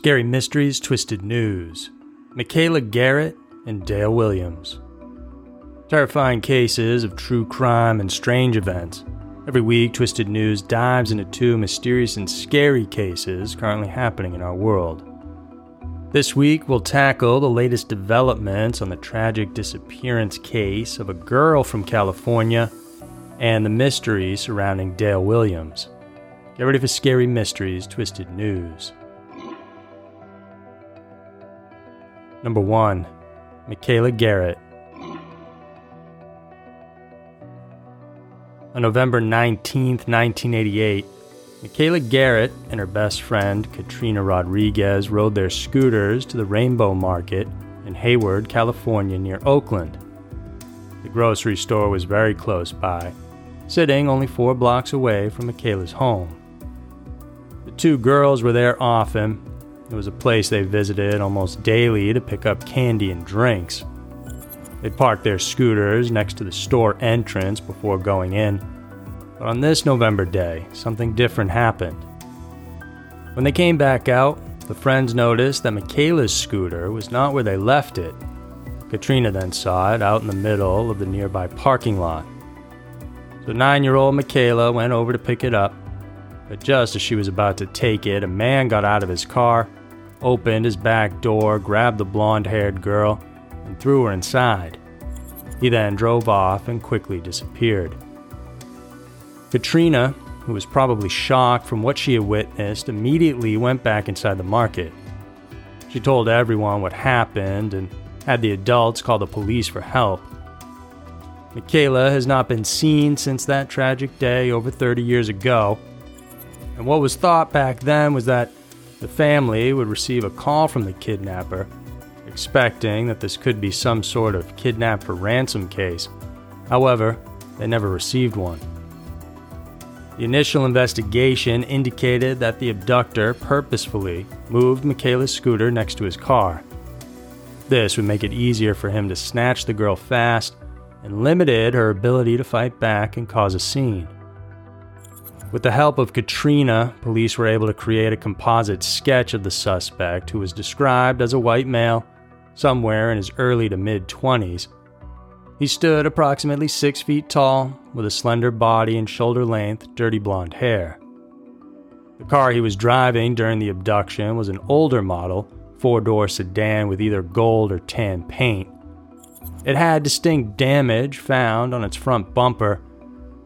Scary Mysteries Twisted News, Michaela Garecht and Dale Williams. Terrifying cases of true crime and strange events. Every week, Twisted News dives into two mysterious and scary cases currently happening in our world. This week, we'll tackle the latest developments on the tragic disappearance case of a girl from California and the mystery surrounding Dale Williams. Get ready for Scary Mysteries Twisted News. Number 1 Michaela Garecht. On November 19, 1988, Michaela Garecht and her best friend Katrina Rodriguez rode their scooters to the Rainbow Market in Hayward, California, near Oakland. The grocery store was very close by, sitting only four blocks away from Michaela's home. The two girls were there often. It was a place they visited almost daily to pick up candy and drinks. They parked their scooters next to the store entrance before going in. But on this November day, something different happened. When they came back out, the friends noticed that Michaela's scooter was not where they left it. Katrina then saw it out in the middle of the nearby parking lot. So nine year old Michaela went over to pick it up but just as she was about to take it, a man got out of his car, opened his back door, grabbed the blonde haired girl, and threw her inside. He then drove off and quickly disappeared. Katrina, who was probably shocked from what she had witnessed, immediately went back inside the market. She told everyone what happened and had the adults call the police for help. Michaela has not been seen since that tragic day over 30 years ago, and what was thought back then was that the family would receive a call from the kidnapper, expecting that this could be some sort of kidnap for ransom case. However, they never received one. The initial investigation indicated that the abductor purposefully moved Michaela's scooter next to his car. This would make it easier for him to snatch the girl fast and limited her ability to fight back and cause a scene. With the help of Katrina, police were able to create a composite sketch of the suspect, who was described as a white male, somewhere in his early to mid 20s. He stood approximately 6 feet tall, with a slender body and shoulder length, dirty blonde hair. The car he was driving during the abduction was an older model, four door sedan with either gold or tan paint. It had distinct damage found on its front bumper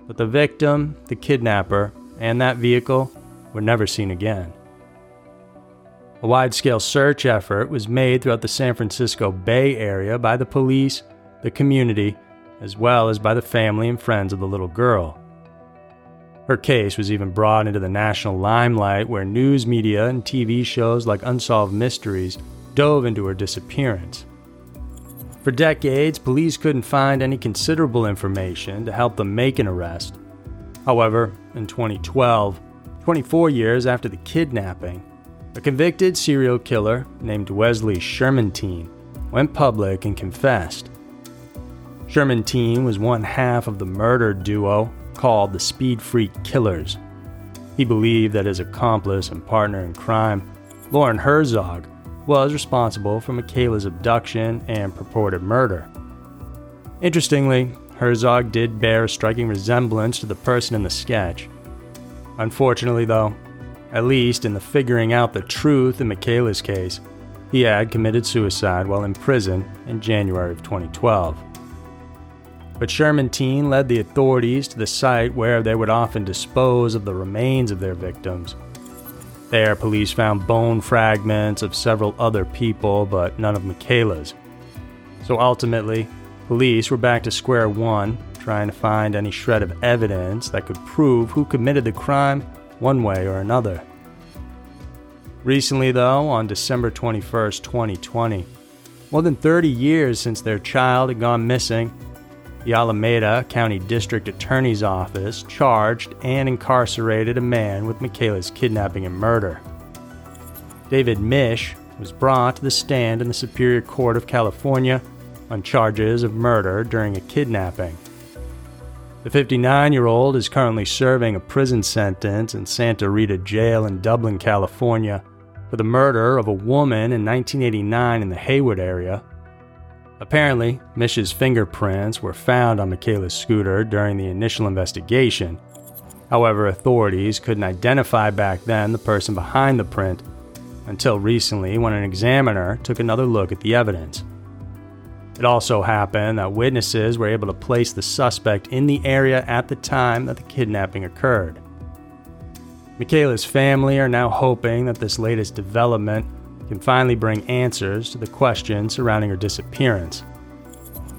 but the victim, the kidnapper, and that vehicle were never seen again. A wide scale search effort was made throughout the San Francisco Bay Area by the police, the community, as well as by the family and friends of the little girl. Her case was even brought into the national limelight where news media and TV shows like Unsolved Mysteries dove into her disappearance. For decades, police couldn't find any considerable information to help them make an arrest. However, in 2012, 24 years after the kidnapping, a convicted serial killer named Wesley Shermantine went public and confessed. Shermantine was one half of the murder duo called the Speed Freak Killers. He believed that his accomplice and partner in crime, Loren Herzog, was responsible for Michaela's abduction and purported murder. Interestingly, Herzog did bear a striking resemblance to the person in the sketch. Unfortunately, though, at least in the figuring out the truth in Michaela's case, he had committed suicide while in prison in January of 2012. But Shermantine led the authorities to the site where they would often dispose of the remains of their victims there, police found bone fragments of several other people, but none of Michaela's. So ultimately, police were back to square one, trying to find any shred of evidence that could prove who committed the crime one way or another. Recently, though, on December 21st, 2020, more than 30 years since their child had gone missing, the Alameda County District Attorney's Office charged and incarcerated a man with Michaela's kidnapping and murder. David Misch was brought to the stand in the Superior Court of California on charges of murder during a kidnapping. The 59 year old is currently serving a prison sentence in Santa Rita Jail in Dublin, California, for the murder of a woman in 1989 in the Hayward area. Apparently, Misch's fingerprints were found on Michaela's scooter during the initial investigation. However, authorities couldn't identify back then the person behind the print until recently when an examiner took another look at the evidence. It also happened that witnesses were able to place the suspect in the area at the time that the kidnapping occurred. Michaela's family are now hoping that this latest development can finally bring answers to the questions surrounding her disappearance.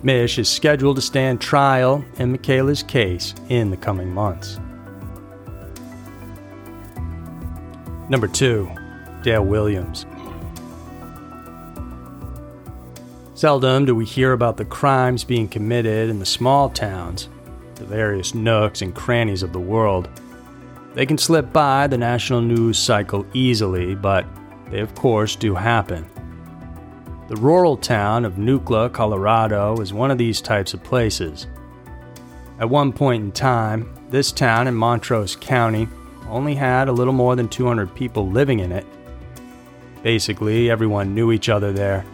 Misch is scheduled to stand trial in Michaela's case in the coming months. Number 2. Dale Williams. Seldom do we hear about the crimes being committed in the small towns, the various nooks and crannies of the world. They can slip by the national news cycle easily, but they of course do happen. The rural town of Nucla, Colorado is one of these types of places. At one point in time, this town in Montrose County only had a little more than 200 people living in it. Basically, everyone knew each other there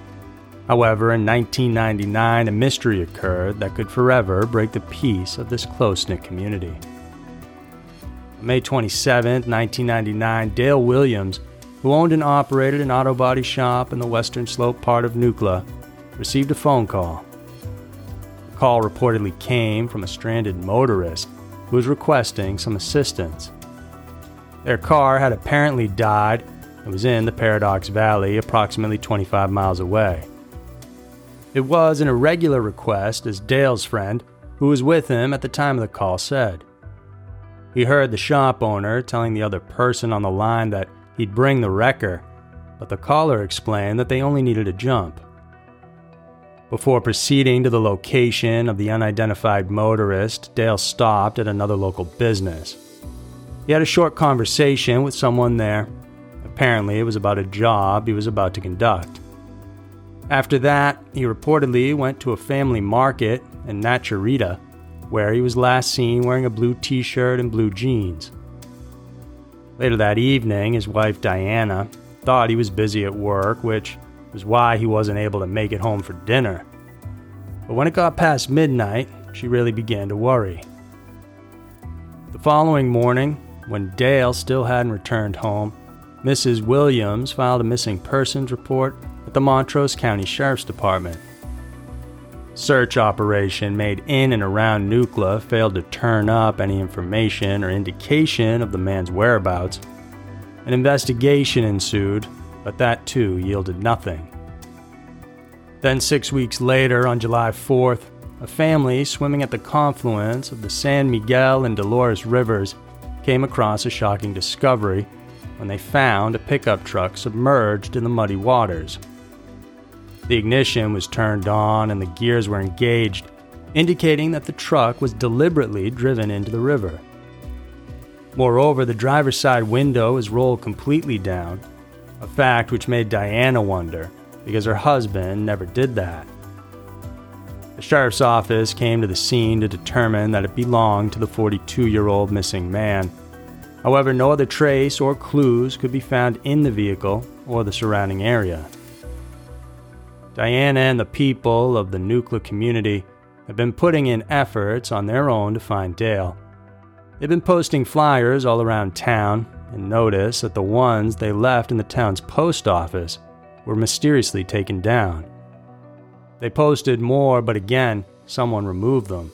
However, in 1999, a mystery occurred that could forever break the peace of this close knit community. On May 27, 1999, Dale Williams, who owned and operated an auto body shop in the western slope part of Nucla, received a phone call. The call reportedly came from a stranded motorist who was requesting some assistance. Their car had apparently died and was in the Paradox Valley, approximately 25 miles away. It was an irregular request, as Dale's friend, who was with him at the time of the call, said. He heard the shop owner telling the other person on the line that he'd bring the wrecker, but the caller explained that they only needed a jump. Before proceeding to the location of the unidentified motorist, Dale stopped at another local business. He had a short conversation with someone there. Apparently, it was about a job he was about to conduct. After that, he reportedly went to a family market in Naturita, where he was last seen wearing a blue t shirt and blue jeans. Later that evening, his wife Diana thought he was busy at work, which was why he wasn't able to make it home for dinner. But when it got past midnight, she really began to worry. The following morning, when Dale still hadn't returned home, Mrs. Williams filed a missing persons report at the Montrose County Sheriff's Department. Search operation made in and around Nucla failed to turn up any information or indication of the man's whereabouts. An investigation ensued, but that too yielded nothing. Then, six weeks later, on July 4th, a family swimming at the confluence of the San Miguel and Dolores rivers came across a shocking discovery when they found a pickup truck submerged in the muddy waters. The ignition was turned on and the gears were engaged, indicating that the truck was deliberately driven into the river. Moreover, the driver's side window was rolled completely down, a fact which made Diana wonder, because her husband never did that. The sheriff's office came to the scene to determine that it belonged to the 42 year old missing man. However, no other trace or clues could be found in the vehicle or the surrounding area. Diana and the people of the Nucla community have been putting in efforts on their own to find Dale. They've been posting flyers all around town and notice that the ones they left in the town's post office were mysteriously taken down. They posted more, but again, someone removed them.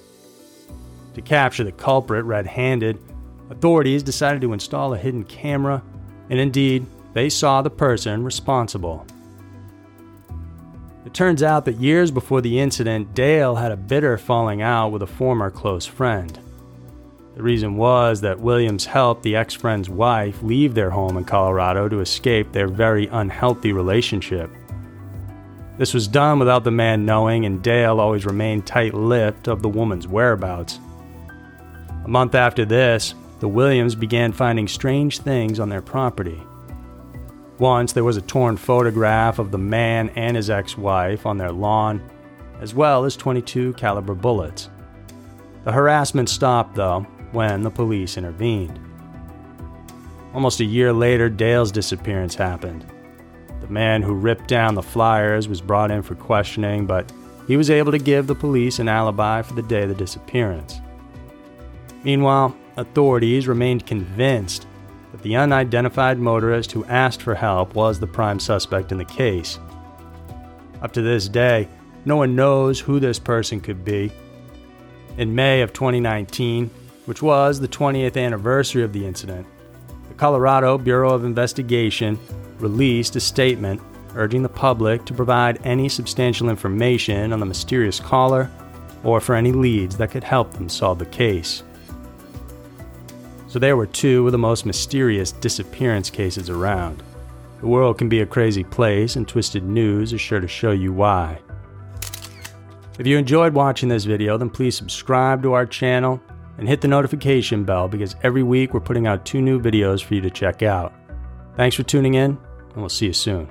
To capture the culprit red handed, authorities decided to install a hidden camera, and indeed, they saw the person responsible. It turns out that years before the incident, Dale had a bitter falling out with a former close friend. The reason was that Williams helped the ex friend's wife leave their home in Colorado to escape their very unhealthy relationship. This was done without the man knowing, and Dale always remained tight lipped of the woman's whereabouts. A month after this, the Williams began finding strange things on their property. Once there was a torn photograph of the man and his ex-wife on their lawn, as well as 22 caliber bullets. The harassment stopped though when the police intervened. Almost a year later, Dale's disappearance happened. The man who ripped down the flyers was brought in for questioning, but he was able to give the police an alibi for the day of the disappearance. Meanwhile, authorities remained convinced that the unidentified motorist who asked for help was the prime suspect in the case. Up to this day, no one knows who this person could be. In May of 2019, which was the 20th anniversary of the incident, the Colorado Bureau of Investigation released a statement urging the public to provide any substantial information on the mysterious caller or for any leads that could help them solve the case. So there were two of the most mysterious disappearance cases around. The world can be a crazy place, and Twisted News is sure to show you why. If you enjoyed watching this video, then please subscribe to our channel and hit the notification bell because every week we're putting out two new videos for you to check out. Thanks for tuning in, and we'll see you soon.